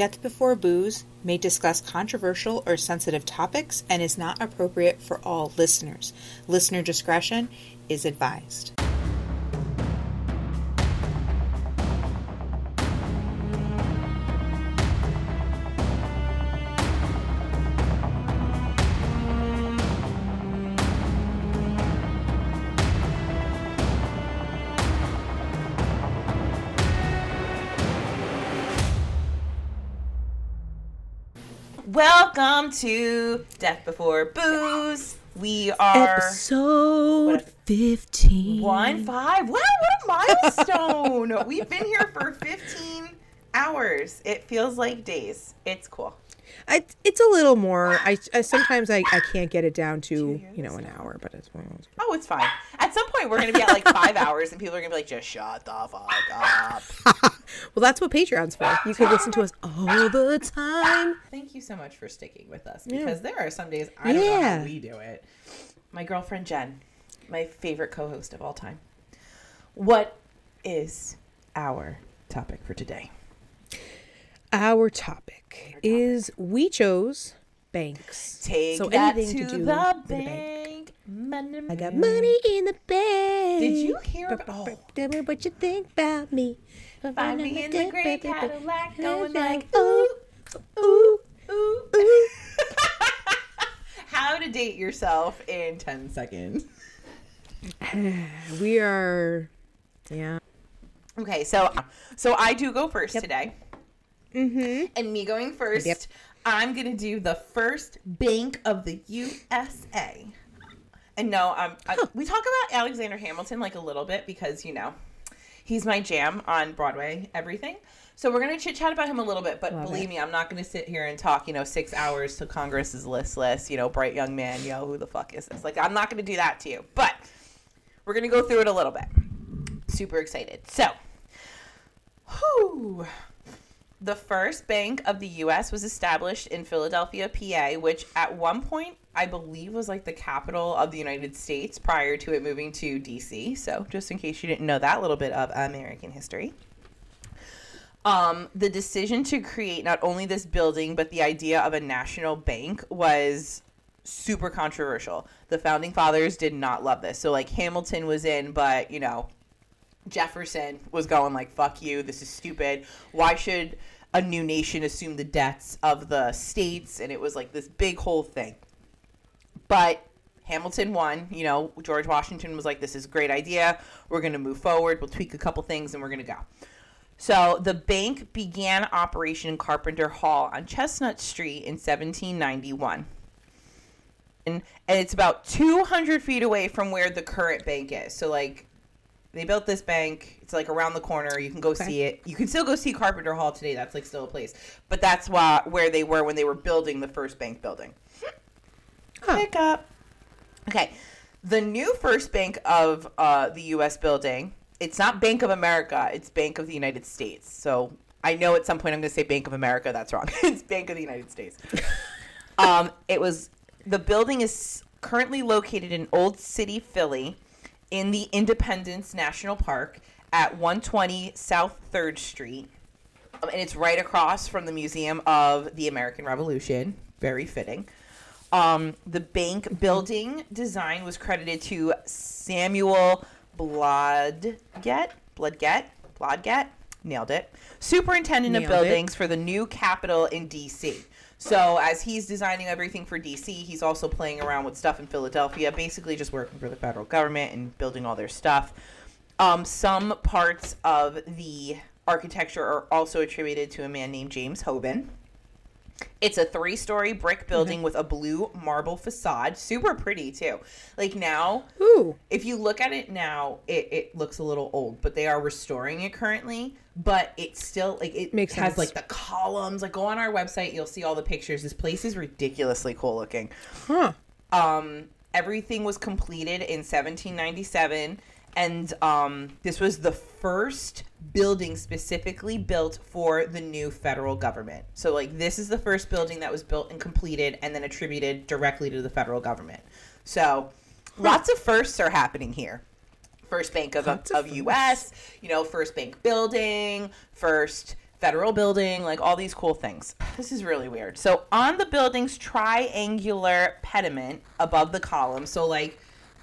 Death Before Booze may discuss controversial or sensitive topics and is not appropriate for all listeners. Listener discretion is advised. To Death Before Booze. We are Episode? 15. one five. Wow, what a milestone! We've been here for 15 hours. It feels like days. It's cool. I, it's a little more. I, I sometimes I, I can't get it down to you know an hour, but it's Oh, it's fine. At some point, we're gonna be at like five hours, and people are gonna be like, "Just shut the fuck up." well, that's what Patreon's for. You can listen to us all the time. Thank you so much for sticking with us because there are some days I don't know how we do it. My girlfriend Jen, my favorite co-host of all time. What is our topic for today? Our topic is we chose banks. Take So that anything to, to do the, with the bank. Money, I got money in the bank. Did you hear about- oh. Tell me what you think about me. Find me in the gray Cadillac, going like ooh, ooh, ooh, ooh. How to date yourself in ten seconds. We are, yeah. Okay, so so I do go first today. Mm-hmm. And me going first, Yep. I'm gonna do the first bank of the USA. And no, um, I, we talk about Alexander Hamilton like a little bit because you know he's my jam on Broadway, everything. So we're gonna chit chat about him a little bit, but Love believe it. me, I'm not gonna sit here and talk, you know, six hours to Congress is listless, you know, bright young man, yo, who the fuck is this? Like, I'm not gonna do that to you, but we're gonna go through it a little bit. Super excited. So, whew. The first bank of the U.S. was established in Philadelphia, PA, which at one point I believe was like the capital of the United States prior to it moving to D.C. So, just in case you didn't know that little bit of American history. Um, the decision to create not only this building but the idea of a national bank was super controversial. The founding fathers did not love this. So, like Hamilton was in, but you know, Jefferson was going like, "Fuck you! This is stupid. Why should a new nation assume the debts of the states?" And it was like this big whole thing. But Hamilton won. You know, George Washington was like, "This is a great idea. We're going to move forward. We'll tweak a couple things, and we're going to go." So the bank began operation in Carpenter Hall on Chestnut Street in 1791. And, and it's about 200 feet away from where the current bank is. So, like, they built this bank. It's like around the corner. You can go see it. You can still go see Carpenter Hall today. That's like still a place. But that's why, where they were when they were building the first bank building. Pick up. Okay. The new first bank of uh, the U.S. building, it's not Bank of America, it's Bank of the United States. So I know at some point I'm going to say Bank of America. That's wrong. it's Bank of the United States. um, it was, the building is currently located in Old City, Philly, in the Independence National Park at 120 South 3rd Street. Um, and it's right across from the Museum of the American Revolution. Very fitting. Um, the bank building design was credited to Samuel Blodgett. Blodgett? Blodgett? Nailed it. Superintendent Nailed of it. buildings for the new capital in D.C. So as he's designing everything for D.C., he's also playing around with stuff in Philadelphia, basically just working for the federal government and building all their stuff. Um, some parts of the architecture are also attributed to a man named James Hoban. It's a three story brick building with a blue marble facade. Super pretty, too. Like now, Ooh, if you look at it now, it, it looks a little old, but they are restoring it currently. But it's still like it Makes has sense. like the columns. Like go on our website, you'll see all the pictures. This place is ridiculously cool looking. huh? Um, everything was completed in 1797, and um, this was the first building specifically built for the new federal government. So, like, this is the first building that was built and completed, and then attributed directly to the federal government. So, lots of firsts are happening here. First bank of, Lots of, of U.S., you know, first bank building, first federal building, like all these cool things. This is really weird. So on the building's triangular pediment above the column, so like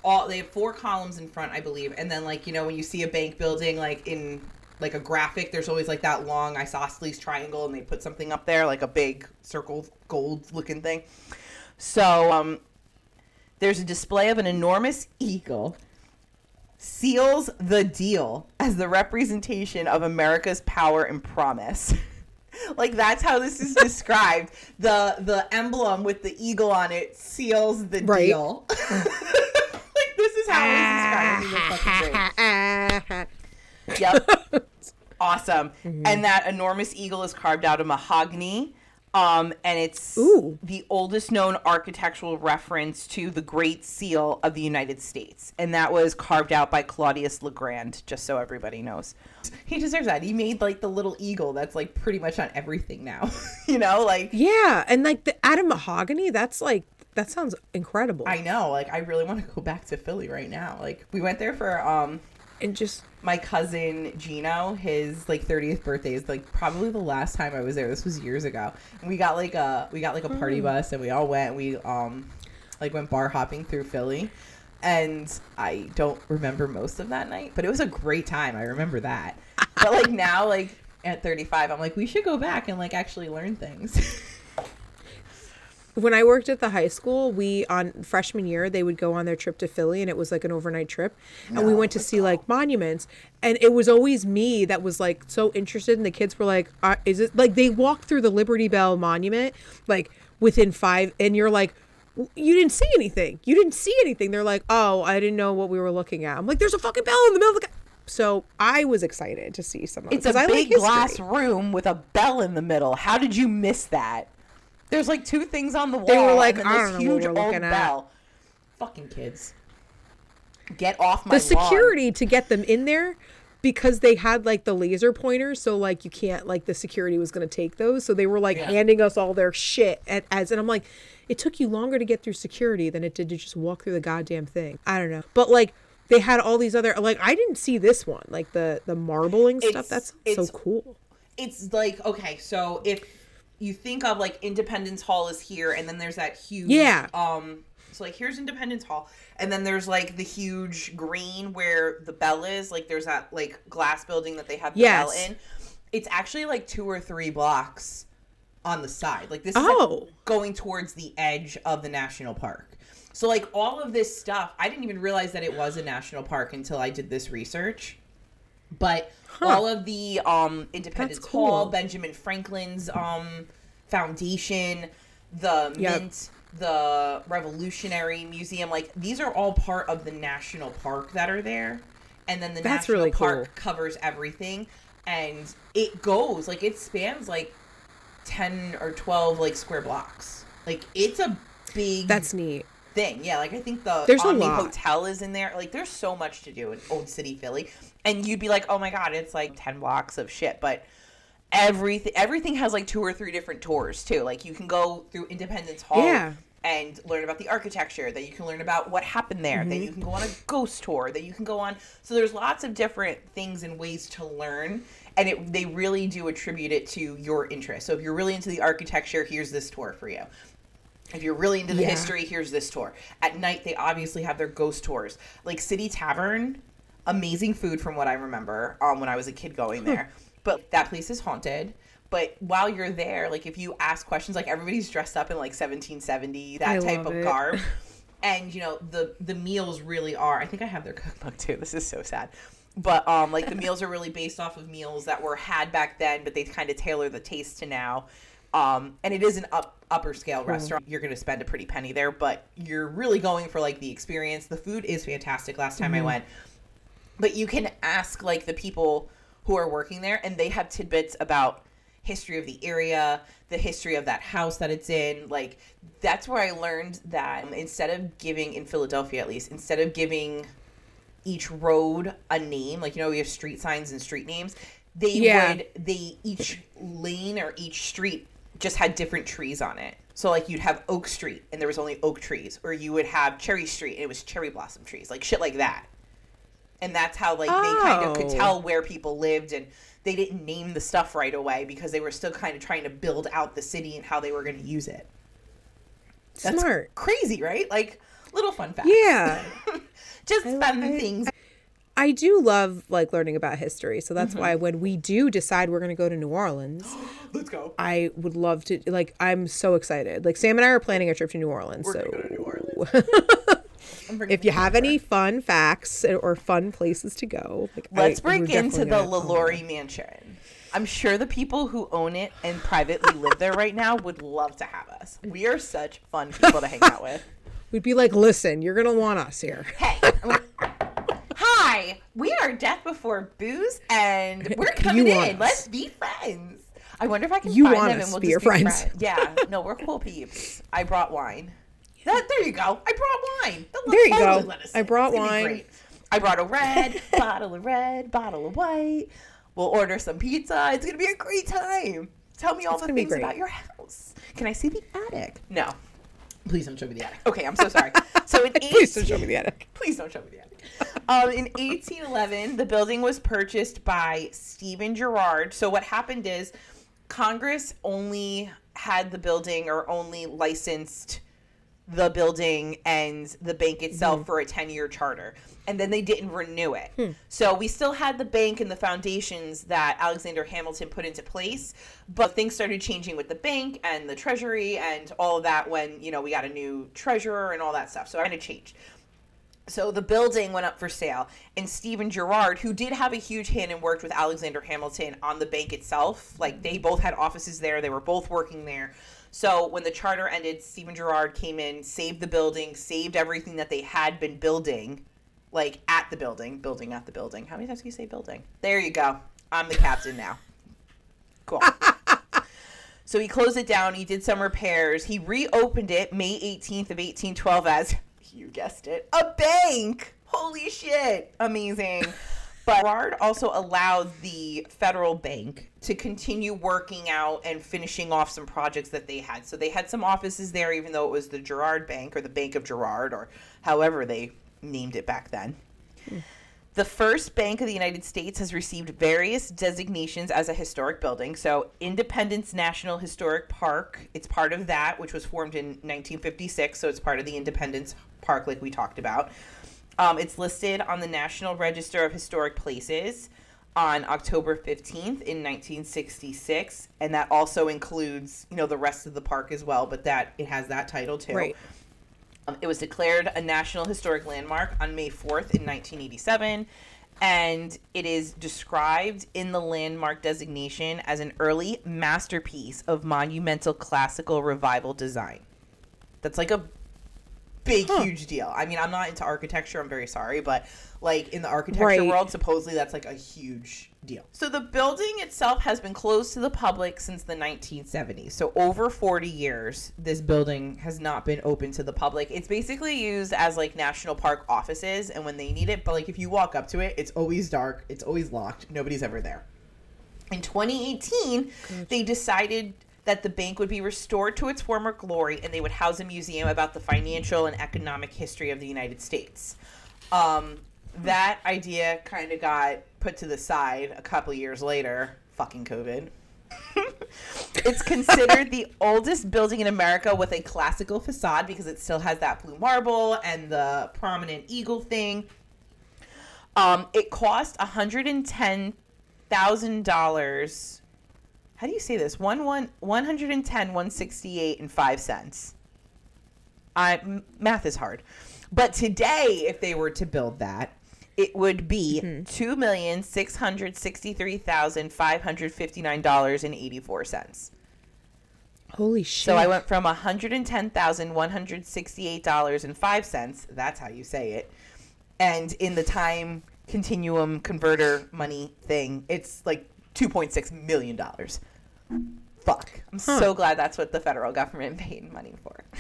all they have four columns in front, I believe, and then like you know when you see a bank building like in like a graphic, there's always like that long isosceles triangle, and they put something up there like a big circle gold looking thing. So um, there's a display of an enormous eagle seals the deal as the representation of America's power and promise. like that's how this is described. the the emblem with the eagle on it seals the Right. deal. is how it is described. I think it's fucking great. Yep. awesome. And that enormous eagle is carved out of mahogany. Um, and it's Ooh. the oldest known architectural reference to the Great Seal of the United States. And that was carved out by Claudius Legrand, just so everybody knows. He deserves that. He made like the little eagle that's like pretty much on everything now. you know, like Yeah, and like the out of mahogany, that's like that sounds incredible. I know, like I really want to go back to Philly right now. Like we went there for um and just my cousin Gino, his like 30th birthday is like probably the last time I was there. This was years ago. And we got like a we got like a party bus and we all went. We um like went bar hopping through Philly. And I don't remember most of that night, but it was a great time. I remember that. But like now like at 35, I'm like we should go back and like actually learn things. when I worked at the high school, we on freshman year they would go on their trip to Philly, and it was like an overnight trip, and we went to see like monuments, and it was always me that was like so interested, and the kids were like, uh, "Is it like they walked through the Liberty Bell monument like within five, and you're like." You didn't see anything. You didn't see anything. They're like, "Oh, I didn't know what we were looking at." I'm like, "There's a fucking bell in the middle of the." So I was excited to see some of it It's a I big like glass room with a bell in the middle. How did you miss that? There's like two things on the wall. They were like, "I this don't know what huge we're old looking at." bell. Fucking kids. Get off my the lawn. security to get them in there because they had like the laser pointers so like you can't like the security was going to take those so they were like Yeah. handing us all their shit at, as and i'm like it took you longer to get through security than it did to just walk through the goddamn thing i don't know but like they had all these other like i didn't see this one like the the marbling It's- stuff that's so cool It's like okay, so if you think of like Independence Hall is here, and then there's that huge Yeah. Um, so like here's Independence Hall, and then there's like the huge green where the bell is. Like there's that like glass building that they have the bell Yes. in. It's actually like two or three blocks on the side. Like this is like, Oh. going towards the edge of the national park. So like all of this stuff, I didn't even realize that it was a national park until I did this research. But all of the um Independence That's Hall. Benjamin Franklin's um foundation, the Yep. Mint, the Revolutionary Museum, like these are all part of the national park that are there. And then the That's national really park cool. covers everything and it goes like it spans like 10 or 12 like square blocks. Like it's a big that's neat thing. Yeah, like I think the There's a Omni. Hotel is in there. Like there's so much to do in Old City, Philly. And you'd be like, "Oh my god, it's like 10 blocks of shit." But everything everything has like two or three different tours too. Like you can go through Independence Hall Yeah. and learn about the architecture, that you can learn about what happened there, Mm-hmm. that you can go on a ghost tour, that you can go on. So there's lots of different things and ways to learn, and it they really do attribute it to your interest. So if you're really into the architecture, here's this tour for you. If you're really into the Yeah. history, here's this tour. At night, they obviously have their ghost tours. Like City Tavern, amazing food from what I remember um, when I was a kid going there. but that place is haunted. But while you're there, like if you ask questions, like everybody's dressed up in like 1770, that I type of it. garb. and you know the the meals really are. I think I have their cookbook too. This is so sad. But um, like the meals are really based off of meals that were had back then, but they kind of tailor the taste to now. Um, and it is an up upper scale restaurant. You're going to spend a pretty penny there, but you're really going for like the experience. The food is fantastic. Last time I went, but you can ask like the people who are working there, and they have tidbits about history of the area, the history of that house that it's in. Like that's where I learned that instead of giving in Philadelphia, at least, instead of giving each road a name, like you know we have street signs and street names, they Yeah. would they each lane or each street just had different trees on it. So like you'd have Oak Street and there was only oak trees, or you would have Cherry Street and it was cherry blossom trees, like shit like that. And that's how like they kind of could Oh. tell where people lived and they didn't name the stuff right away because they were still kind of trying to build out the city and how they were going to use it. That's Smart. crazy, right? Like little fun facts. Yeah. just I- fun I- things. I do love like learning about history. So Mm-hmm. that's why when we do decide we're going to go to New Orleans, Let's go. I would love to like I'm so excited. Like Sam and I are planning a trip to New Orleans. We're so gonna go to New Orleans. I'm bringing if you have any fun facts or fun places to go, like Let's I- break into the gonna- LaLaurie Mansion. I'm sure the people who own it and privately live there right now would love to have us. We are such fun people to hang out with. We'd be like, listen, you're gonna want us here. Hey, hi, we are Death Before Booze, and we're coming want in. us. Let's be friends. I wonder if I can You find want them us and to we'll be just your be friends. Yeah, no, we're cool peeps. I brought wine. That, there you go. I brought wine. They'll There you totally go. let I brought It's wine. I brought a red bottle of red, bottle of white. We'll order some pizza. It's gonna be a great time. Tell me all It's the gonna be things about your house. Can I see the attic? No. Please don't show me the attic. Okay, I'm so sorry. So in Please don't show me the attic. Please don't show me the attic. Um, in 1811, the building was purchased by Stephen Girard. So what happened is Congress only had the building or only licensed the building and the bank itself mm-hmm. for a 10 year charter. And then they didn't renew it. Hmm. So we still had the bank and the foundations that Alexander Hamilton put into place, but things started changing with the bank and the treasury and all of that when, you know, we got a new treasurer and all that stuff. So it kind of changed. So the building went up for sale, and Stephen Girard, who did have a huge hand and worked with Alexander Hamilton on the bank itself, like they both had offices there, they were both working there. So when the charter ended, Stephen Girard came in, saved the building, saved everything that they had been building, like at the building, building at the building. How many times do you say building? There you go. I'm the captain now. Cool. So he closed it down. He did some repairs. He reopened it May 18th of 1812 as you guessed it, a bank. Holy shit! Amazing. But Girard also allowed the federal bank to continue working out and finishing off some projects that they had. So they had some offices there, even though it was the Girard Bank or the Bank of Girard or however they named it back then. The first Bank of the United States has received various designations as a historic building. So, Independence National Historic Park, it's part of that, which was formed in 1956. So, it's part of the Independence Park, like we talked about. Um, it's listed on the National Register of Historic Places on October 15th in 1966. And that also includes, you know, the rest of the park as well, but that it has that title too. Right. Um, it was declared a National Historic Landmark on May 4th in 1987, and it is described in the landmark designation as an early masterpiece of monumental classical revival design. That's like a big, huge deal. I mean, I'm not into architecture, I'm very sorry, but like in the architecture Right. world, supposedly that's like a huge deal. So the building itself has been closed to the public since the 1970s. So over 40 years, this building has not been open to the public. It's basically used as like national park offices and when they need it, but like if you walk up to it, it's always dark, it's always locked, nobody's ever there. In 2018, they decided that the bank would be restored to its former glory and they would house a museum about the financial and economic history of the United States. Um, that idea kind of got put to the side a couple years later. Fucking COVID. it's considered the oldest building in America with a classical facade because it still has that blue marble and the prominent eagle thing. Um, it cost $110,000. How do you say this? One one one hundred and ten one sixty eight and five cents. I m- math is hard, but today, if they were to build that, it would be mm-hmm. two million six hundred sixty three thousand five hundred fifty nine dollars and eighty four cents. Holy shit. So I went from one hundred and ten thousand one hundred sixty eight dollars and five cents. That's how you say it. And in the time continuum converter money thing, it's like two point six million dollars. Fuck! I'm so glad that's what the federal government paid money for.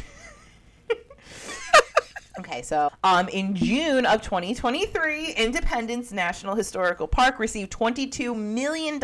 Okay, so um, in June of 2023, Independence National Historical Park received $22 million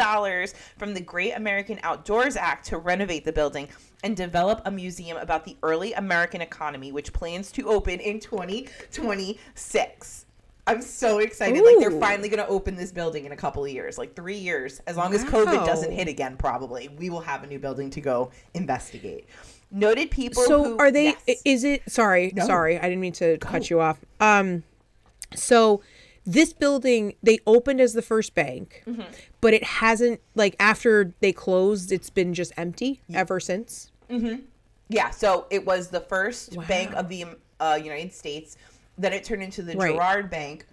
from the Great American Outdoors Act to renovate the building and develop a museum about the early American economy, which plans to open in 2026. I'm so excited. Like they're finally going to open this building in a couple of years, like three years. As long as COVID doesn't hit again, probably we will have a new building to go investigate. Noted people. So who- are they? Yes. Is it? Sorry, No. sorry, I didn't mean to cut you off. Um, so this building they opened as the first bank, Mm-hmm. but it hasn't like after they closed, it's been just empty ever since. Yeah, so it was the first Wow. bank of the uh, United States. Then it turned into the Right. Girard Bank.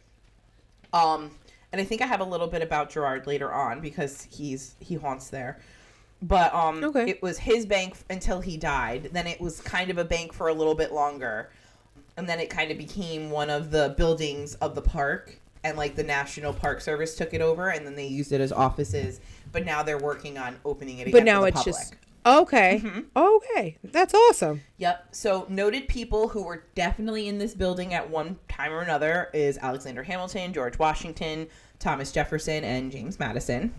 Um, and I think I have a little bit about Girard later on because he's he haunts there. But um, Okay. it was his bank until he died. Then it was kind of a bank for a little bit longer, and then it kind of became one of the buildings of the park. And like the National Park Service took it over, and then they used it as offices. But now they're working on opening it again. But now it's public. just okay. Okay, that's awesome. Yep. So noted people who were definitely in this building at one time or another is Alexander Hamilton, George Washington, Thomas Jefferson, and James Madison.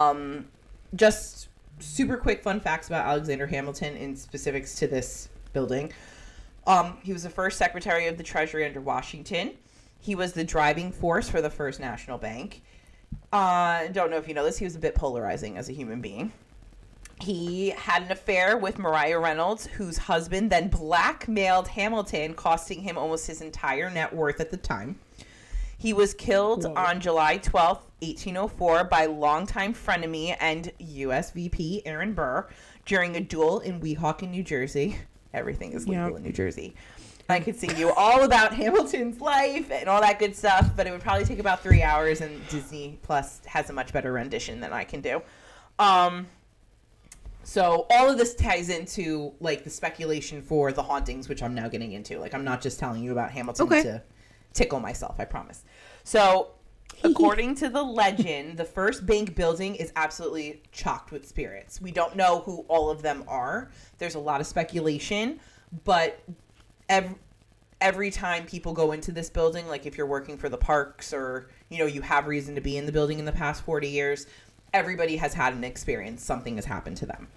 Um, just super quick fun facts about Alexander Hamilton in specifics to this building. Um, he was the first Secretary of the Treasury under Washington. He was the driving force for the First National Bank. Uh, don't know if you know this. He was a bit polarizing as a human being. He had an affair with Mariah Reynolds, whose husband then blackmailed Hamilton, costing him almost his entire net worth at the time. He was killed Whoa. on July 12th, 1804, by longtime frenemy and U.S. VP Aaron Burr during a duel in Weehawken, New Jersey. Everything is legal Yeah. in New Jersey. I could sing you all about Hamilton's life and all that good stuff, but it would probably take about three hours, and Disney Plus has a much better rendition than I can do. Um, so all of this ties into like the speculation for the hauntings, which I'm now getting into. Like I'm not just telling you about Hamilton Okay. to tickle myself, I promise. So according to the legend, the first bank building is absolutely chocked with spirits. We don't know who all of them are. There's a lot of speculation, but every every time people go into this building, like if you're working for the parks or you know you have reason to be in the building in the past 40 years, everybody has had an experience. Something has happened to them.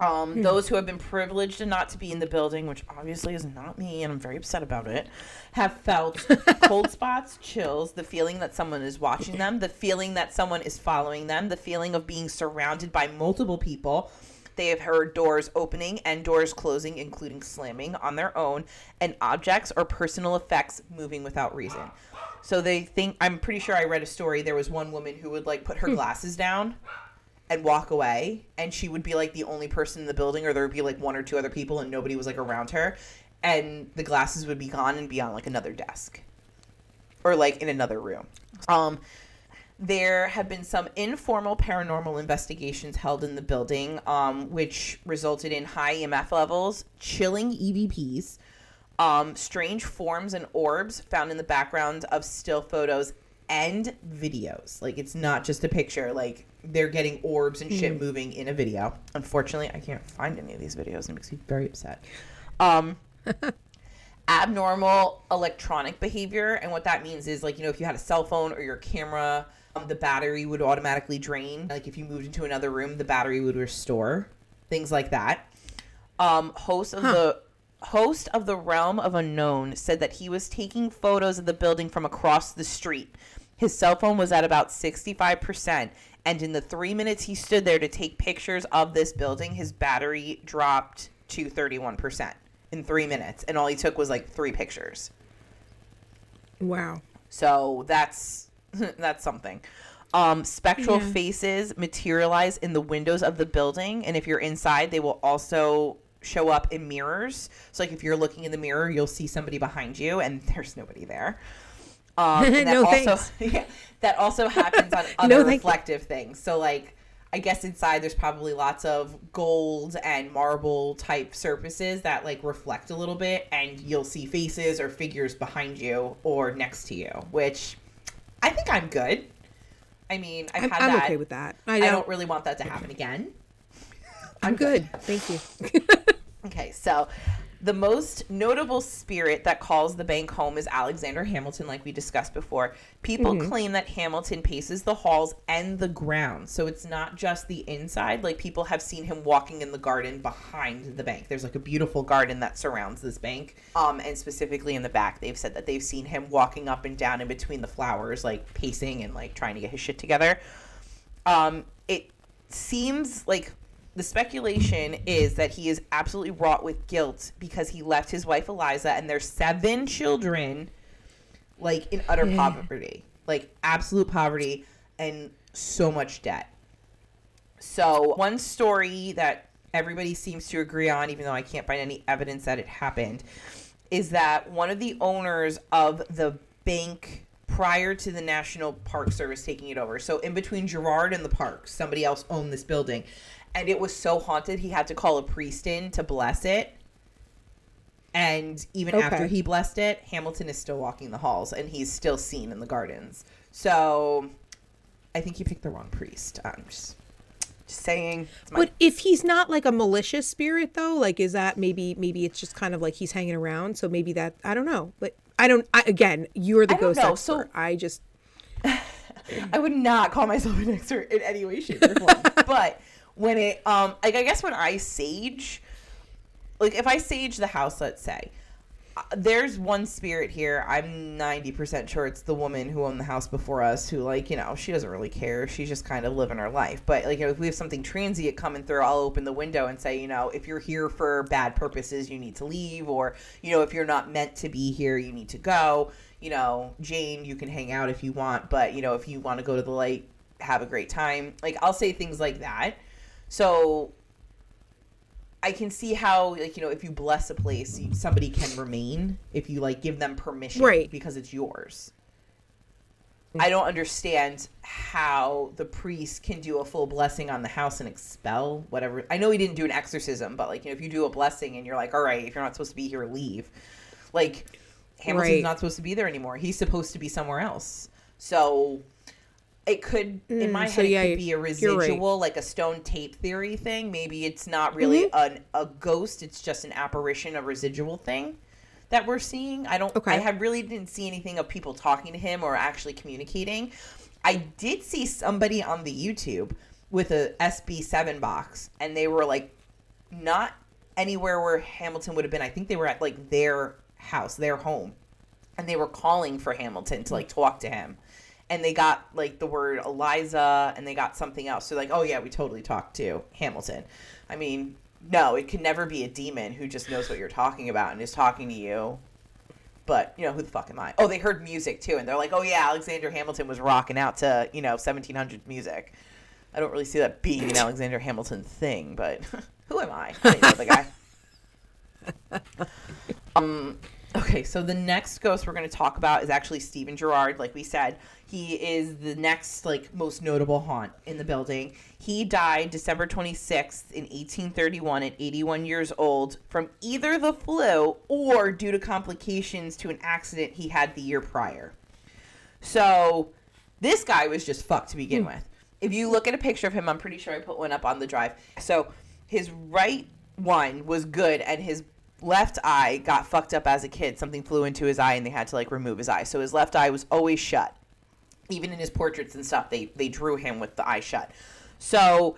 Um, Those who have been privileged and not to be in the building, which obviously is not me, and I'm very upset about it, have felt cold spots, chills, the feeling that someone is watching them, the feeling that someone is following them, the feeling of being surrounded by multiple people. They have heard doors opening and doors closing, including slamming on their own, and objects or personal effects moving without reason. So they think, I'm pretty sure I read a story. There was one woman who would like put her glasses down and walk away and she would be like the only person in the building or there would be like one or two other people and nobody was like around her and the glasses would be gone and be on like another desk or like in another room um there have been some informal paranormal investigations held in the building um, which resulted in high emf levels chilling evps um, strange forms and orbs found in the background of still photos and videos. Like it's not just a picture. Like they're getting orbs and shit moving in a video. Unfortunately, I can't find any of these videos, and it makes me very upset. Um, abnormal electronic behavior, and what that means is like you know if you had a cell phone or your camera, um, the battery would automatically drain. Like if you moved into another room, the battery would restore. Things like that. Um, host of the host of the realm of unknown said that he was taking photos of the building from across the street his cell phone was at about 65% and in the three minutes he stood there to take pictures of this building his battery dropped to 31% in three minutes and all he took was like three pictures Wow. so that's that's something. Um, spectral Yeah. faces materialize in the windows of the building, and if you're inside, they will also show up in mirrors. So, like if you're looking in the mirror, you'll see somebody behind you, and there's nobody there. Um, that No, also, thanks. yeah, that also happens on No, other you. reflective things. So, like, I guess inside there's probably lots of gold and marble type surfaces that like reflect a little bit, and you'll see faces or figures behind you or next to you, which I think I'm good. I mean, I've I'm, had I'm that. okay with that. I I don't. don't really want that to happen again. I'm good. Thank you. Okay, so The most notable spirit that calls the bank home is Alexander Hamilton, like we discussed before. People claim that Hamilton paces the halls and the grounds. So it's not just the inside. Like people have seen him walking in the garden behind the bank. There's like a beautiful garden that surrounds this bank. Um, and specifically in the back, they've said that they've seen him walking up and down in between the flowers, like pacing and like trying to get his shit together. Um, it seems like the speculation is that he is absolutely wrought with guilt because he left his wife Eliza and their seven children like in utter poverty, like absolute poverty and so much debt. So, one story that everybody seems to agree on, even though I can't find any evidence that it happened, is that one of the owners of the bank prior to the National Park Service taking it over. So in between Girard and the park, somebody else owned this building. And it was so haunted he had to call a priest in to bless it. And even Okay. after he blessed it, Hamilton is still walking the halls and he's still seen in the gardens. So I think you picked the wrong priest. I'm just, just saying. My But if he's not like a malicious spirit though, like is that maybe maybe it's just kind of like he's hanging around, so maybe that I don't know. But I don't I, again, you're the ghost know, so- expert. I just I would not call myself an expert in any way, shape, or form. but when it, um, like I guess when I sage, like if I sage the house, let's say, uh, there's one spirit here. I'm 90% sure it's the woman who owned the house before us who, like, you know, she doesn't really care. She's just kind of living her life. But, like, you know, if we have something transient coming through, I'll open the window and say, you know, if you're here for bad purposes, you need to leave. Or, you know, if you're not meant to be here, you need to go. You know, Jane, you can hang out if you want. But, you know, if you want to go to the light, have a great time. Like, I'll say things like that. So I can see how, like, you know, if you bless a place, you, somebody can remain if you, like, give them permission. Right. Because it's yours. Mm. I don't understand how the priest can do a full blessing on the house and expel whatever. I know he didn't do an exorcism, but, like, you know, if you do a blessing and you're like, all right, if you're not supposed to be here, leave. Like, Hamilton's Right. not supposed to be there anymore. He's supposed to be somewhere else. So it could, in Mm, my so head, yeah, it could be a you're right. residual, like a stone tape theory thing. Maybe it's not really Mm-hmm. an, a ghost; it's just an apparition, a residual thing that we're seeing. I don't. Okay. I have really didn't see anything of people talking to him or actually communicating. I did see somebody on the YouTube with a SB7 box, and they were like not anywhere where Hamilton would have been. I think they were at like their house, their home, and they were calling for Hamilton to like talk to him. And they got like the word Eliza and they got something else. So like, oh yeah, we totally talked to Hamilton. I mean, no, it can never be a demon who just knows what you're talking about and is talking to you. But, you know, who the fuck am I? Oh, they heard music too, and they're like, oh yeah, Alexander Hamilton was rocking out to, you know, 1700s music. I don't really see that being an Alexander Hamilton thing, but who am I? I know the guy. um, okay, so the next ghost we're going to talk about is actually Stephen Girard. Like we said, he is the next like most notable haunt in the building. He died December 26th in 1831 at 81 years old from either the flu or due to complications to an accident he had the year prior. So this guy was just fucked to begin hmm. with. If you look at a picture of him, I'm pretty sure I put one up on the drive. So his right one was good, and his left eye got fucked up as a kid. Something flew into his eye, and they had to like remove his eye. So his left eye was always shut. Even in his portraits and stuff, they they drew him with the eye shut. So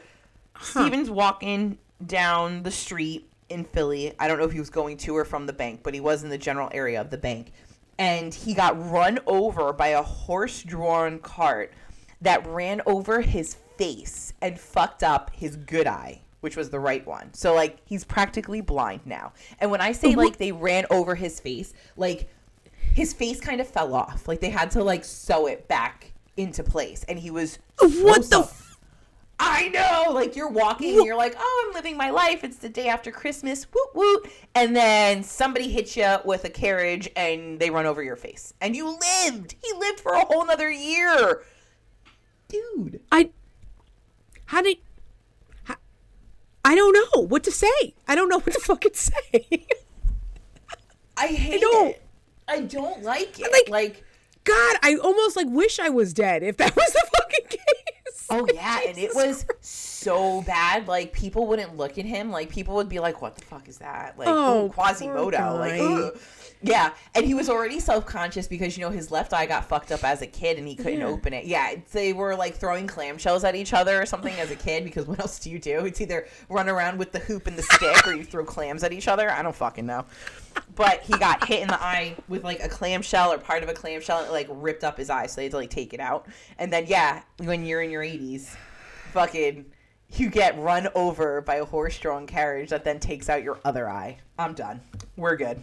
Steven's walking down the street in Philly. I don't know if he was going to or from the bank, but he was in the general area of the bank. And he got run over by a horse drawn cart that ran over his face and fucked up his good eye, which was the right one. So, like, he's practically blind now. And when I say, like, they ran over his face, like, his face kind of fell off. Like, they had to, like, sew it back into place. And he was. What the su- I know, like you're walking and you're like, oh, I'm living my life. It's the day after Christmas, woot woot. And then somebody hits you with a carriage and they run over your face. And you lived. He lived for a whole nother year. Dude. I how did I don't know what to say. I don't know what to fucking say. I hate don't. it. I don't like it. Like- like God, I almost like wish I was dead if that was the fucking case. Oh yeah, and it was so bad. Like people wouldn't look at him. Like people would be like, "What the fuck is that?" Like Oh, oh, Quasimodo. Like, ugh. yeah, and he was already self conscious because you know his left eye got fucked up as a kid and he couldn't Yeah. open it. Yeah, they were like throwing clamshells at each other or something as a kid because what else do you do? It's either run around with the hoop and the stick or you throw clams at each other. I don't fucking know. But he got hit in the eye with like a clamshell or part of a clamshell and it like ripped up his eye, so they had to like take it out. And then yeah, when you're in your 80s, fucking you get run over by a horse-drawn carriage that then takes out your other eye. I'm done. We're good.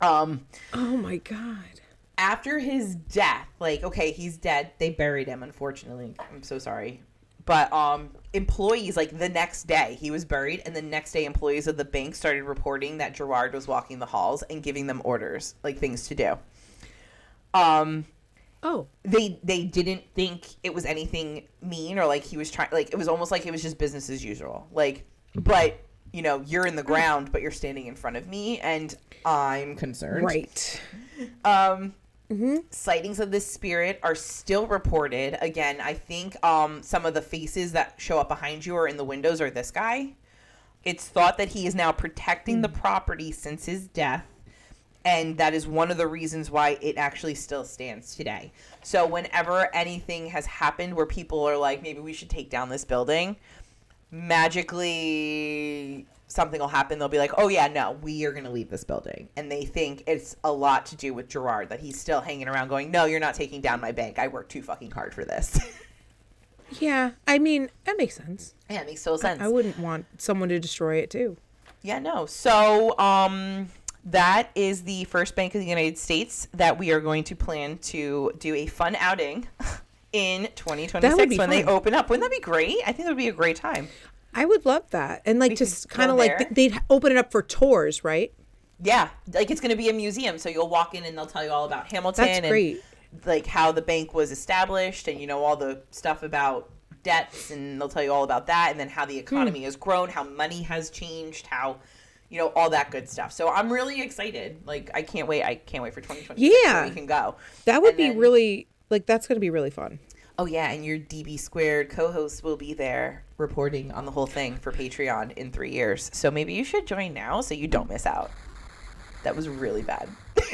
Um Oh my god. after his death, like okay, he's dead. They buried him unfortunately. I'm so sorry. But um employees like the next day he was buried and the next day employees of the bank started reporting that Girard was walking the halls and giving them orders, like things to do. Um Oh. they they didn't think it was anything mean or like he was trying like it was almost like it was just business as usual like but you know you're in the ground but you're standing in front of me and i'm concerned Right. um sightings of this spirit are still reported. Again i think um some of the faces that show up behind you or in the windows are this guy. It's thought that he is now protecting the property since his death and that is one of the reasons why it actually still stands today. So whenever anything has happened where people are like maybe we should take down this building, magically something will happen they'll be like, "Oh yeah, no, we are going to leave this building." And they think it's a lot to do with Girard that he's still hanging around going, "No, you're not taking down my bank. I worked too fucking hard for this." Yeah. I mean, that makes sense. yeah, it makes total sense. I wouldn't want someone to destroy it too. Yeah, no. So, um, that is the first bank of the United States that we are going to plan to do a fun outing in That 2026 would be when they open up. Wouldn't that be great? I think that would be a great time. I would love that. And like We just kind of like they'd open it up for tours, right? Yeah, like it's going to be a museum, so you'll walk in and they'll tell you all about Hamilton That's and great. like how the bank was established and you know all the stuff about debts and they'll tell you all about that and then how the economy Hmm. has grown, how money has changed, how you know all that good stuff. So I'm really excited. Like I can't wait. I can't wait for 2026 Yeah. so we can go. That would And be then- really like that's going to be really fun. Oh yeah, and your DB squared co-host will be there reporting on the whole thing for Patreon in 3 years. So maybe you should join now so you don't miss out. That was really bad.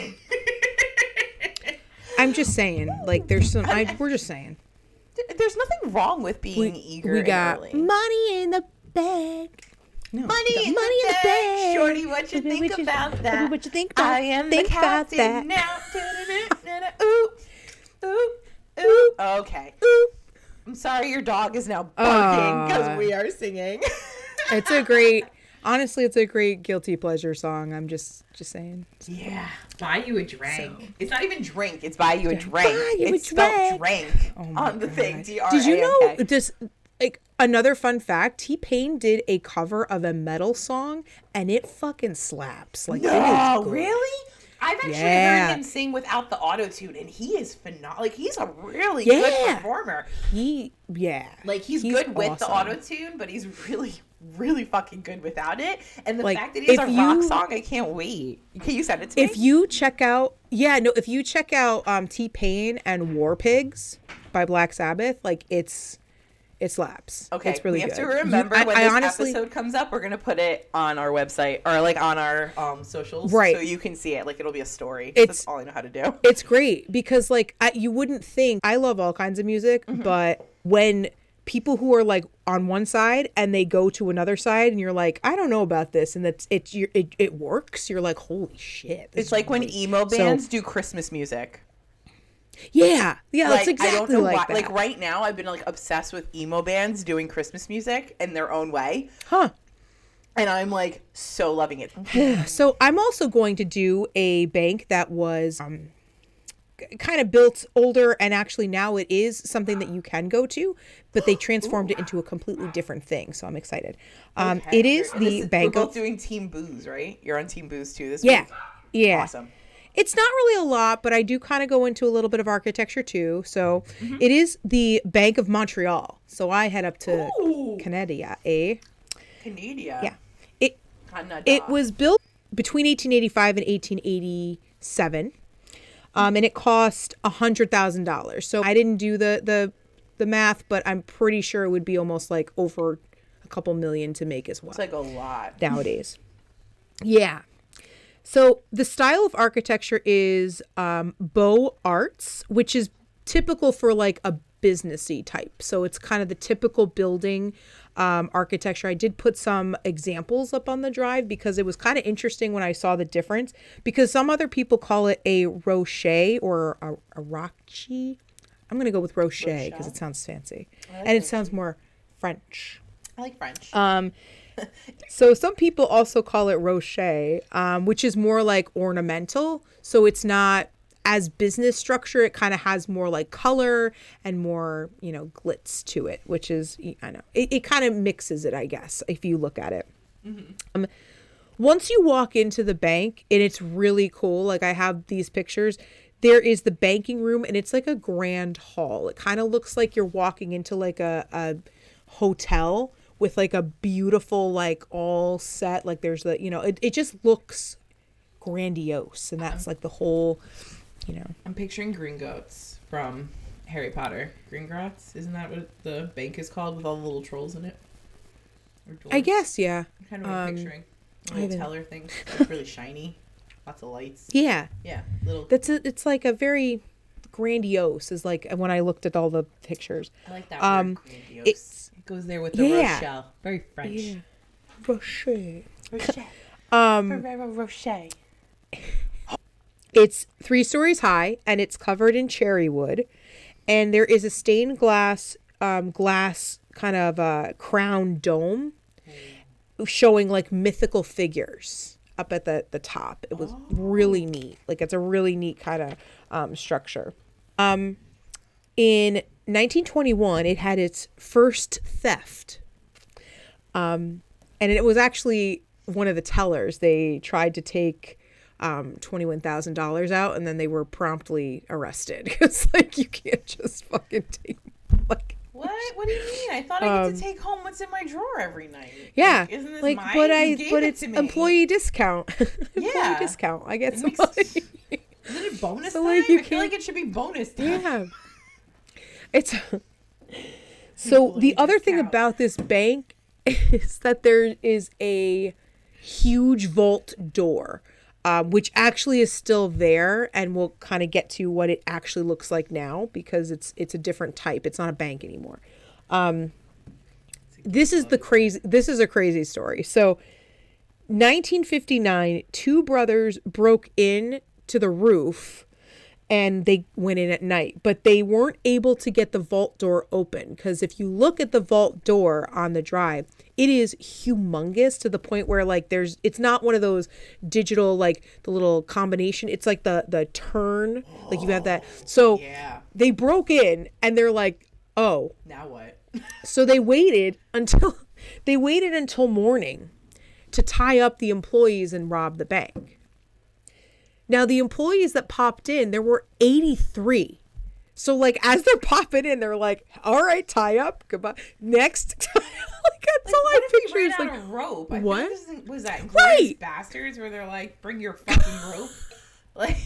I'm just saying, like there's some I, we're just saying. There's nothing wrong with being eager we got money in the bag. No, Money, we in, money the bag. Shorty, what you think what you- about that? what you think about- I am think the about captain that. now. Ooh, ooh, ooh. Okay. Ooh. I'm sorry your dog is now barking because Aw. we are singing. It's a great honestly it's a great guilty pleasure song. I'm just just saying. yeah. Buy you a drink. It's not even drink. It's buy you a drink. Buy you a it's spelled drink. drink Oh my on the thing. God. Did you know A N K. this like another fun fact, T Pain did a cover of a metal song and it fucking slaps. Like No, good. really? I've actually Yeah. heard him sing without the auto tune, and he is phenomenal. Like he's a really good performer. He yeah. Like he's, good with the auto tune, but he's really, really fucking good without it. And the Like, fact that he has a if rock you- song, I can't wait. Can you send it to If me? you check out yeah, no, if you check out um T Pain and War Pigs by Black Sabbath, like it's it slaps. Okay, it's really good. we have good. to remember I- when I this honestly- episode comes up, we're gonna put it on our website or like on our um socials, Right. So you can see it. Like it'll be a story. It's- That's all I know how to do. It's great because like I, you wouldn't think I love all kinds of music, Mm-hmm. but when people who are like on one side and they go to another side and you're like I don't know about this and that's it's you it, it works you're like holy shit It's like when emo So- bands do Christmas music. Yeah yeah like that's exactly I don't know like why. that Like right now, I've been like obsessed with emo bands doing Christmas music in their own way, huh and I'm like so loving it. so I'm also going to do a bank that was um kind of built older and actually now it is something that you can go to but they transformed it into a completely different thing so i'm excited um it is the this bank We're of both doing Team Booze, right? You're on Team Booze too this Yeah. week. Yeah. Awesome. It's not really a lot, but I do kind of go into a little bit of architecture too. So it is the Bank of Montreal. So I head up to Ooh. Canada, eh? Canada. Yeah. It Canada. it was built between 1885 and 1887. Um, and it cost a hundred thousand dollars. So I didn't do the the the math, but I'm pretty sure it would be almost like over a couple million to make as well It's like a lot. nowadays. Yeah. So the style of architecture is um, Beaux Arts, which is typical for like a businessy type. So it's kind of the typical building um, architecture. I did put some examples up on the drive because it was kind of interesting when I saw the difference. Because some other people call it a rocher or a, a. I'm gonna go with rocher because it sounds fancy and it sounds more French. I like French. Um, so some people also call it rocher, um, which is more like ornamental. So it's not as business structure. It kind of has more like color and more, you know, glitz to it, which is I know it, it kind of mixes it, I guess, if you look at it. Um, once you walk into the bank, and it's really cool. Like I have these pictures. There is the banking room, and it's like a grand hall. It kind of looks like you're walking into like a, a hotel with like a beautiful like all set like there's the you know it, it just looks grandiose and that's like the whole you know I'm picturing green Gringotts from Harry Potter. green Gringotts, isn't that what the bank is called with all the little trolls in it? I guess yeah kind of I'm um, picturing. I Little teller things, like really shiny, lots of lights. yeah Yeah, little. that's a, it's like a very grandiose is like when i looked at all the pictures I like that um, word. Grandiose. It goes there with the yeah. Rochelle. Very French. yeah Rocher. Rochelle. um Ferrero Rocher. It's three stories high and it's covered in cherry wood. And there is a stained glass, um, glass kind of uh, crown dome showing like mythical figures up at the, the top. It was really neat. Like it's a really neat kind of um, structure. Um, in 1921, it had its first theft. Um, and it was actually one of the tellers. They tried to take um, $21,000 out and then they were promptly arrested. because, like, you can't just fucking take, like, What? What do you mean? I thought I get Um, to take home what's in my drawer every night. yeah. Like, isn't this like, mine? but I, but it it's employee discount. employee Yeah. discount. I get It some makes- money. Isn't it bonus So, time? like, you I feel like it should be bonus time. Yeah. It's so the other thing discount. about this bank is that there is a huge vault door, um, which actually is still there, and we'll kind of get to what it actually looks like now because it's it's a different type. It's not a bank anymore. Um, this is the crazy. This is a crazy story. So. 1959, two brothers broke in to the roof and they went in at night, but they weren't able to get the vault door open because if you look at the vault door on the drive, it is humongous to the point where like there's it's not one of those digital like the little combination. It's like the the turn, like you have that. So Yeah. they broke in and they're like, "Oh, Now what? so they waited until they waited until morning to tie up the employees and rob the bank. Now the employees that popped in, there were 83. So like as they're popping in, they're like, "All right, tie up, goodbye." Next, like that's all I picture. is like, rope? I what? This was that Glorious Right. Bastards where they're like, bring your fucking rope? Like,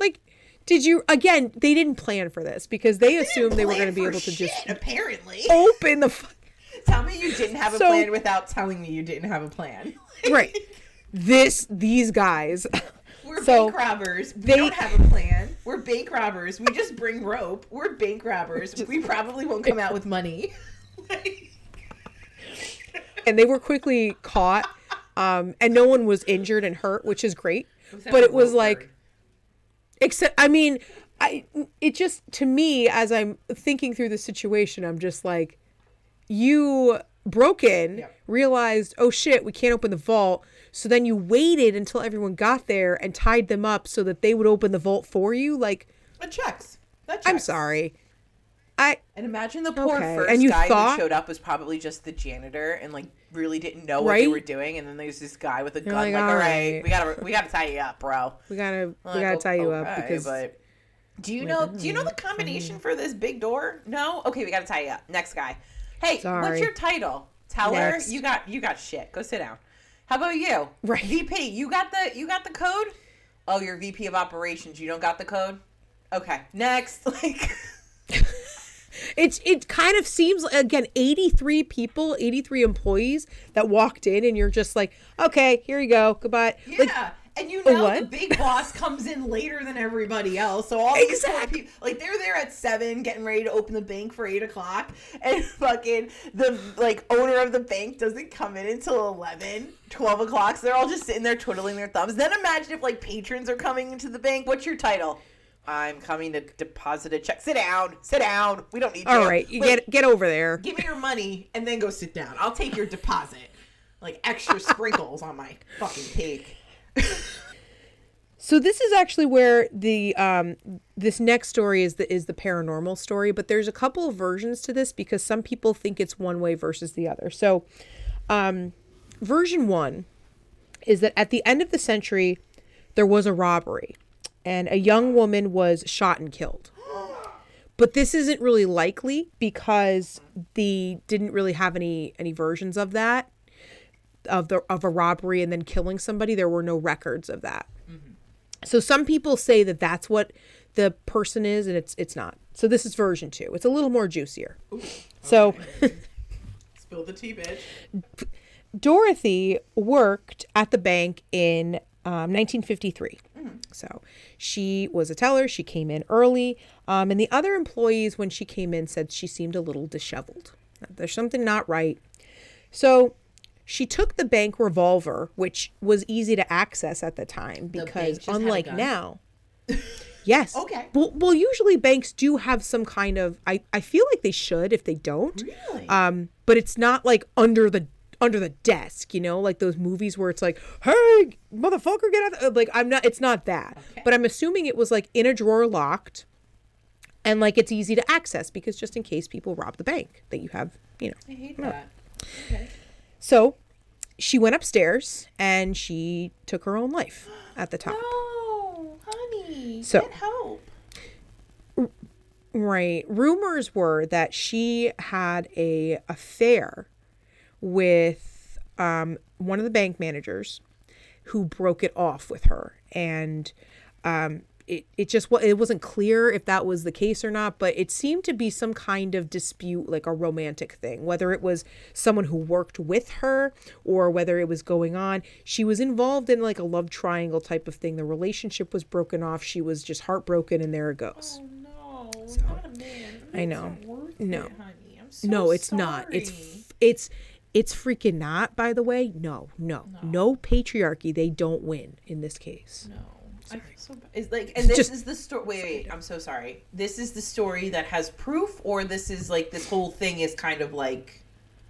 like, did you again? They didn't plan for this because they assumed they were going to be able to just apparently. open the. fu- Tell me you didn't have a So- plan without telling me you didn't have a plan. Right. This these guys. We're So, bank robbers. We they- don't have a plan. We're bank robbers. We just bring rope. We're bank robbers. we probably won't come out with money. Like, and they were quickly caught um, and no one was injured and hurt which is great except but it was like except i mean i it just to me as i'm thinking through the situation i'm just like you broke in Yep. realized oh shit we can't open the vault so then you waited until everyone got there and tied them up so that they would open the vault for you like that checks. That checks. i'm sorry i And imagine the poor Okay, first and you guy thought- who showed up was probably just the janitor and like really didn't know what they were doing. And then there's this guy with a gun, like, like, "All all right, right." we gotta we gotta tie you up, bro. we gotta we gotta "O- tie you up because But do you know? Do you know the combination for this big door? No. Okay, we gotta tie you up. Next guy. Hey, what's your title? Teller. Next. You got you got shit. Go sit down. How about you? Right. VP. You got the you got the code. Oh, you're VP of operations. You don't got the code. Okay. Next. Like. It's it kind of seems again 83 people, 83 employees that walked in and you're just like, "Okay, here you go. Goodbye." Yeah. Like and you know the big boss comes in later than everybody else. So all these Exactly. people, like they're there at seven, getting ready to open the bank for eight o'clock, and fucking the like owner of the bank doesn't come in until 11, 12 o'clock. So they're all just sitting there twiddling their thumbs. Then imagine if like patrons are coming into the bank. What's your title? I'm coming to deposit a check. Sit down. Sit down. We don't need you. all right, you Wait, get get over there. give me your money and then go sit down. I'll take your deposit. Like extra sprinkles on my fucking cake. So this is actually where the um this next story is the is the paranormal story, but there's a couple of versions to this because some people think it's one way versus the other. So um version 1 is that at the end of the century there was a robbery and a young woman was shot and killed. But this isn't really likely because they didn't really have any any versions of that of the of a robbery and then killing somebody. There were no records of that. So some people say that that's what the person is, and it's it's not. So this is version two. It's a little more juicier. So Spill the tea, bitch. Dorothy worked at the bank in um, 1953. So she was a teller. She came in early, um, and the other employees, when she came in, said she seemed a little disheveled. There's something not right. So she took the bank revolver, which was easy to access at the time because, bank just had a unlike now, yes. Okay. Well, well, usually banks do have some kind of. I I feel like they should if they don't. Really? Um, but it's not like under the under the desk, you know, like those movies where it's like, "Hey, motherfucker, get out!" The-. Like I'm not. It's not that. Okay. But I'm assuming it was like in a drawer locked, and like it's easy to access because just in case people rob the bank, that you have, you know. I hate that. So she went upstairs and she took her own life at the top. No, honey. So- get help. Right. Rumors were that she had a affair with um, one of the bank managers who broke it off with her, and um, it it just it wasn't clear if that was the case or not. But it seemed to be some kind of dispute, like a romantic thing, whether it was someone who worked with her or whether it was going on. She was involved in like a love triangle type of thing. The relationship was broken off. She was just heartbroken, and there it goes. Oh no, not a man. I know. No. It, so no it's not it's it's it's freaking not by the way no no no, patriarchy they don't win in this case No. I feel so bad. It's like, and this Just- is the story. Wait, wait. I'm so sorry. This is the story that has proof, or this is like this whole thing is kind of like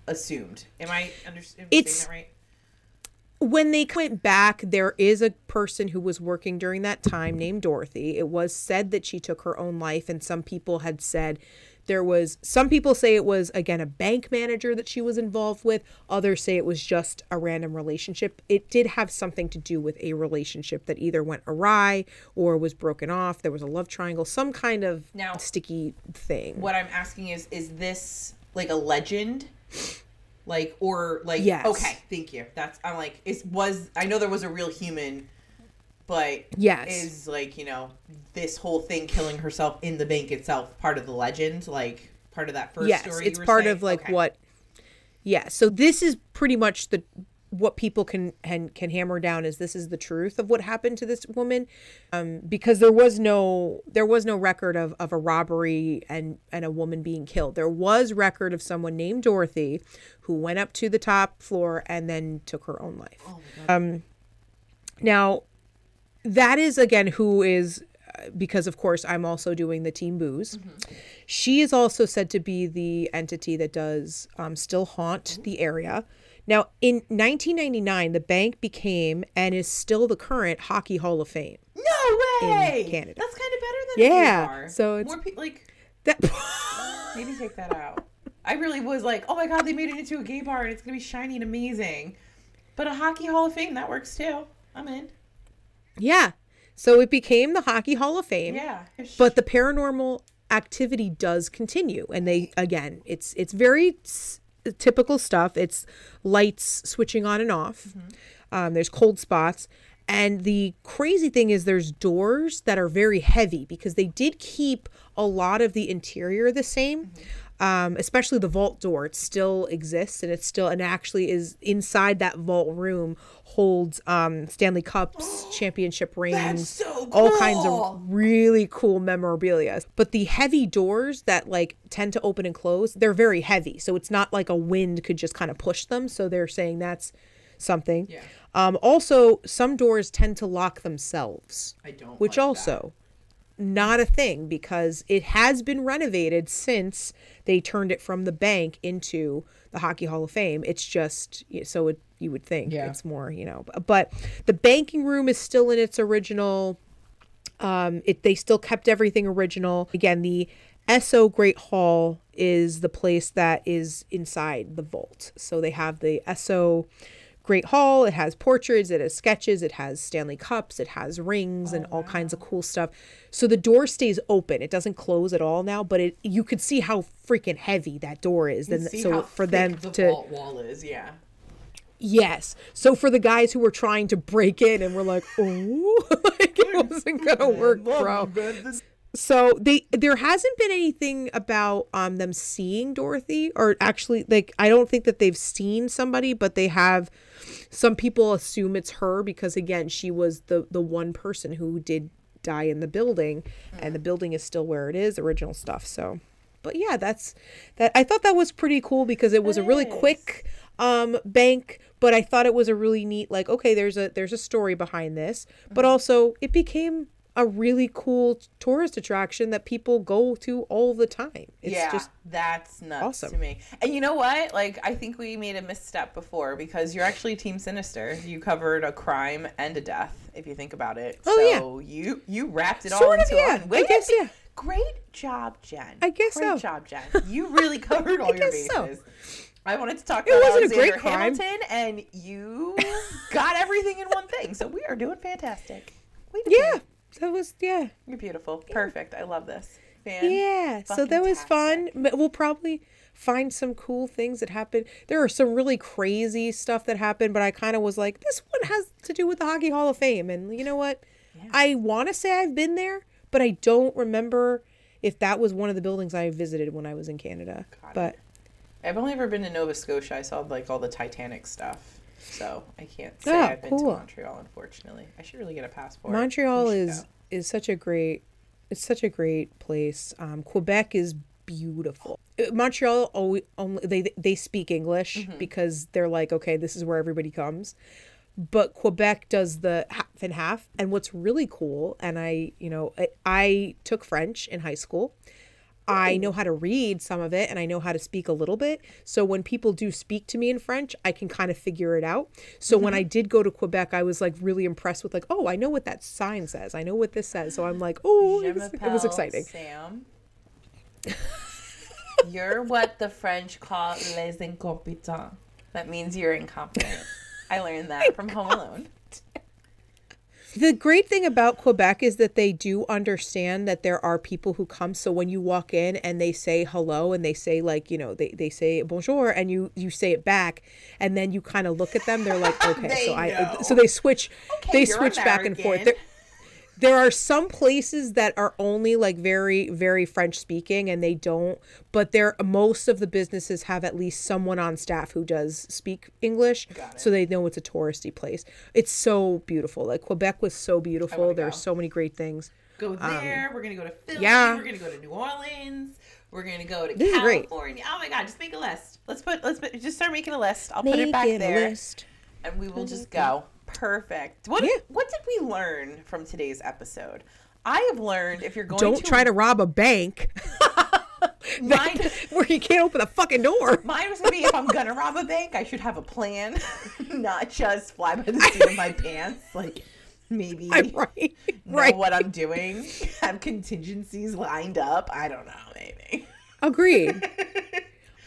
assumed. Am I understanding that right? when they went back there is a person who was working during that time named dorothy it was said that she took her own life and some people had said there was some people say it was again a bank manager that she was involved with others say it was just a random relationship it did have something to do with a relationship that either went awry or was broken off there was a love triangle some kind of Now- sticky thing What I'm asking is, is this like a legend? Like or like Yes. okay, thank you. That's I'm like it was I know there was a real human, but Yes. is like you know this whole thing killing herself in the bank itself part of the legend, like part of that first yes story. it's part saying? of like Okay. what yeah so this is pretty much the what people can can, can hammer down is this is the truth of what happened to this woman um, because there was no there was no record of, of a robbery and and a woman being killed there was record of someone named dorothy who went up to the top floor and then took her own life um now that is again who is uh, because of course I'm also doing the Team Booze. She is also said to be the entity that does um, still haunt the area. Now, in 1999, the bank became and is still the current Hockey Hall of Fame. No way! Canada. That's kind of better than Yeah, a gay bar. Yeah. So it's- more people like That maybe take that out. I really was like, oh my god, they made it into a gay bar and it's gonna be shiny and amazing. But a hockey hall of fame that works too. I'm in. Yeah. So it became the Hockey Hall of Fame. Yeah. but the paranormal activity does continue and they again it's it's very s- typical stuff it's lights switching on and off um, there's cold spots And the crazy thing is, there's doors that are very heavy because they did keep a lot of the interior the same. Um, especially the vault door, it still exists and it's still and actually is inside that vault room holds um, Stanley Cups, championship rings, so all kinds of really cool memorabilia. But the heavy doors that like tend to open and close, they're very heavy. So it's not like a wind could just kind of push them. So they're saying that's something. Yeah. Um, also, some doors tend to lock themselves, I don't. which like also not a thing because it has been renovated since they turned it from the bank into the Hockey Hall of Fame. It's just so it you would think Yeah. it's more, you know, but the banking room is still in its original um, it they still kept everything original. Again, the Esso Great Hall is the place that is inside the vault. So they have the Esso Great Hall. It has portraits, it has sketches, it has Stanley Cups, it has rings, and all kinds of cool stuff. So the door stays open. It doesn't close at all now, but it you could see how freaking heavy that door is. Then so for them the to wall is, yeah. Yes. So for the guys who were trying to break in and were like, "Oh, like it wasn't gonna work, bro." So they there hasn't been anything about um them seeing Dorothy or actually like I don't think that they've seen somebody, but they have some people assume it's her because again, she was the the one person who did die in the building and the building is still where it is, original stuff. So but yeah, that's that I thought that was pretty cool because it was a really is. quick um bank but i thought it was a really neat like okay there's a there's a story behind this but Mm-hmm. also it became a really cool tourist attraction that people go to all the time it's yeah, just that's nuts awesome. to me. And you know what? Like, I think we made a misstep before because you're actually Team Sinister. You covered a crime and a death, if you think about it. Oh, so you you wrapped it all Sort of, into yeah. one. I Way to guess, yeah. Great job, Jen. I guess Great so. job, Jen. You really covered all your guess so. bases. I wanted to talk It about wasn't a Alexander great crime. Hamilton, and you got everything in one thing. So we are doing fantastic. Yeah. That was yeah You're beautiful. Perfect. I love this. Fan. yeah so that was fun but we'll probably find some cool things that happened. there are some really crazy stuff that happened but i kind of was like this one has to do with the hockey hall of fame and you know what i want to say i've been there but i don't remember if that was one of the buildings i visited when i was in canada Got it. but I've only ever been to Nova Scotia. I saw like all the Titanic stuff. So I can't say Ah, I've been cool. to Montreal, unfortunately. I should really get a passport. Montreal is go. is such a great it's such a great place. Um, Quebec is beautiful. Uh, Montreal always only they they speak English Mm-hmm. because they're like okay this is where everybody comes. But Quebec does the half and half. And what's really cool, and I, you know, I, I took French in high school. I mm. know how to read some of it and I know how to speak a little bit. So when people do speak to me in French, I can kind of figure it out. So when mm-hmm. I did go to Quebec, I was like really impressed with like, oh, I know what that sign says. I know what this says. So I'm like, oh, it was, it was exciting. Sam. you're what the French call les incompetents. That means you're incompetent. I learned that from Home Alone. The great thing about Quebec is that they do understand that there are people who come. So when you walk in and they say hello and they say like, you know, they, they say bonjour and you you say it back and then you kind of look at them, they're like, okay, They so I so they switch Okay, they switch back and forth. American. There, there are some places that are only like very very French speaking and they don't, but there most of the businesses have at least someone on staff who does speak English, so they know it's a touristy place. It's so beautiful. Like Quebec was so beautiful. wanna There's so many great things. Go there. we're gonna go to Philly. Um, yeah. We're gonna go to New Orleans. We're gonna go to This. California. Oh my God! Just make a list. Let's put. Let's put, just start making a list. I'll put it back there, list. and we will just go. Perfect. What Yeah. What did we learn from today's episode? I have learned if you're going to Don't to try to rob a bank mine. where you can't open the fucking door. Mine was gonna be if I'm gonna rob a bank, I should have a plan, not just fly by the seat of my pants. Like maybe I'm right. know Right. what I'm doing, have contingencies lined up. I don't know, maybe. Agreed.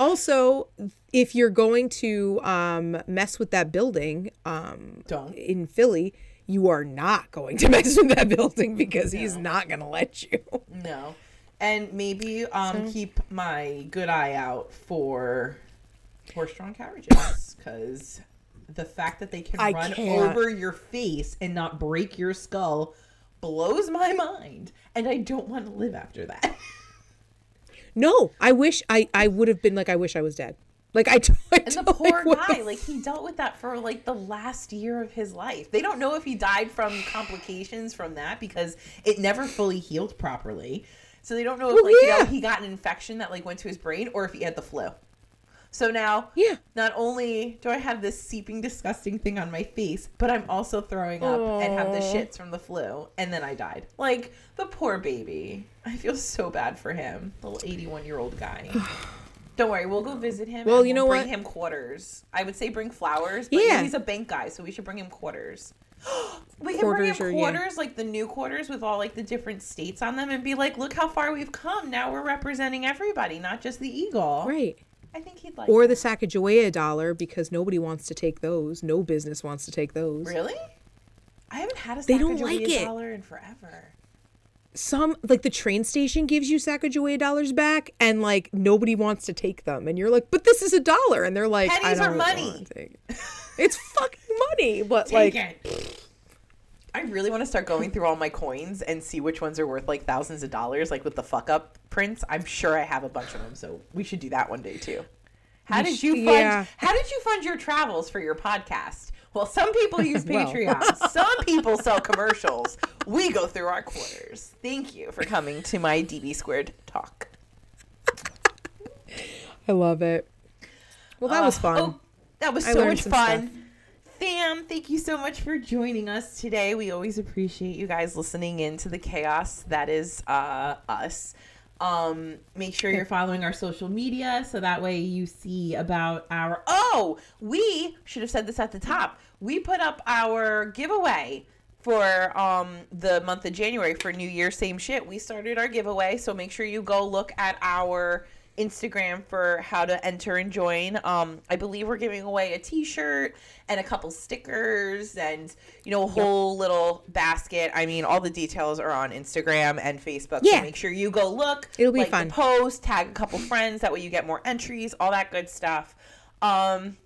Also, if you're going to um, mess with that building um, Don't. in Philly, you are not going to mess with that building because he's not going to let you. No. And maybe um keep my good eye out for horse-drawn carriages because the fact that they can I run can't. over your face and not break your skull blows my mind. And I don't want to live after that. No, I wish I I would have been like I wish I was dead. Like I, I And the poor like, what the guy, like he dealt with that for like the last year of his life. They don't know if he died from complications from that because it never fully healed properly. So they don't know if Well, like you know, yeah. he got an infection that like went to his brain or if he had the flu. So now, Yeah. not only do I have this seeping, disgusting thing on my face, but I'm also throwing up and have the shits from the flu, and then I died. Like the poor baby. I feel so bad for him, little 81 year old guy. Don't worry, we'll go visit him. Well, and you we'll know bring what? him quarters. I would say bring flowers, but Yeah. he's a bank guy, so we should bring him quarters. we can Quarters bring are- him yeah. quarters, like the new quarters with all like the different states on them, and be like, "Look how far we've come! Now we're representing everybody, not just the eagle." right. I think he'd like. Or the Sacagawea dollar because nobody wants to take those. No business wants to take those. Really? I haven't had a They don't Sacagawea like it. dollar in forever. Some like the train station gives you Sacagawea dollars back, and like nobody wants to take them, and you're like, "But this is a dollar," and they're like, "I Pennies are don't money. wanna take it." It's fucking money, but Take like, it. I really want to start going through all my coins and see which ones are worth like thousands of dollars, like with the fuck up prints. I'm sure I have a bunch of them, so we should do that one day too. How did you fund? yeah. How did you fund your travels for your podcast? Well, some people use Well. Patreon. some people sell commercials. We go through our quarters. Thank you for coming to my DB squared talk. I love it. Well, that was Uh, fun. Oh, that was so much fun. stuff. Sam, thank you so much for joining us today. We always appreciate you guys listening in to the chaos that is uh, us. Um, make sure you're following our social media so that way you see about our. Oh, we should have said this at the top. We put up our giveaway for um the month of January for New Year same shit. We started our giveaway, so make sure you go look at our Instagram for how to enter and join. Um I believe we're giving away a t-shirt and a couple stickers and you know a whole little basket. I mean, all the details are on Instagram and Facebook. Yeah. So make sure you go look. It'll be like fun. post, tag a couple friends that way you get more entries, all that good stuff. Um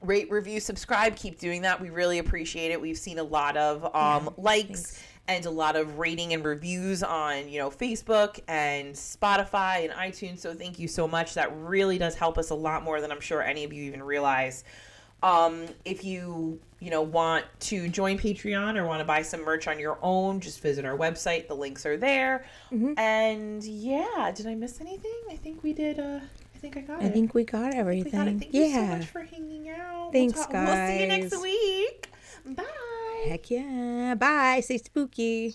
rate review subscribe keep doing that we really appreciate it we've seen a lot of um, likes and a lot of rating and reviews on you know facebook and spotify and itunes so thank you so much that really does help us a lot more than i'm sure any of you even realize um, if you you know want to join patreon or want to buy some merch on your own just visit our website the links are there and yeah did i miss anything i think we did uh i think i got I it i think we got we everything. got it. Thank you so yeah. much for hanging out. Thanks, we'll talk- We'll see you next week. Bye. Heck yeah. Bye. Stay spooky.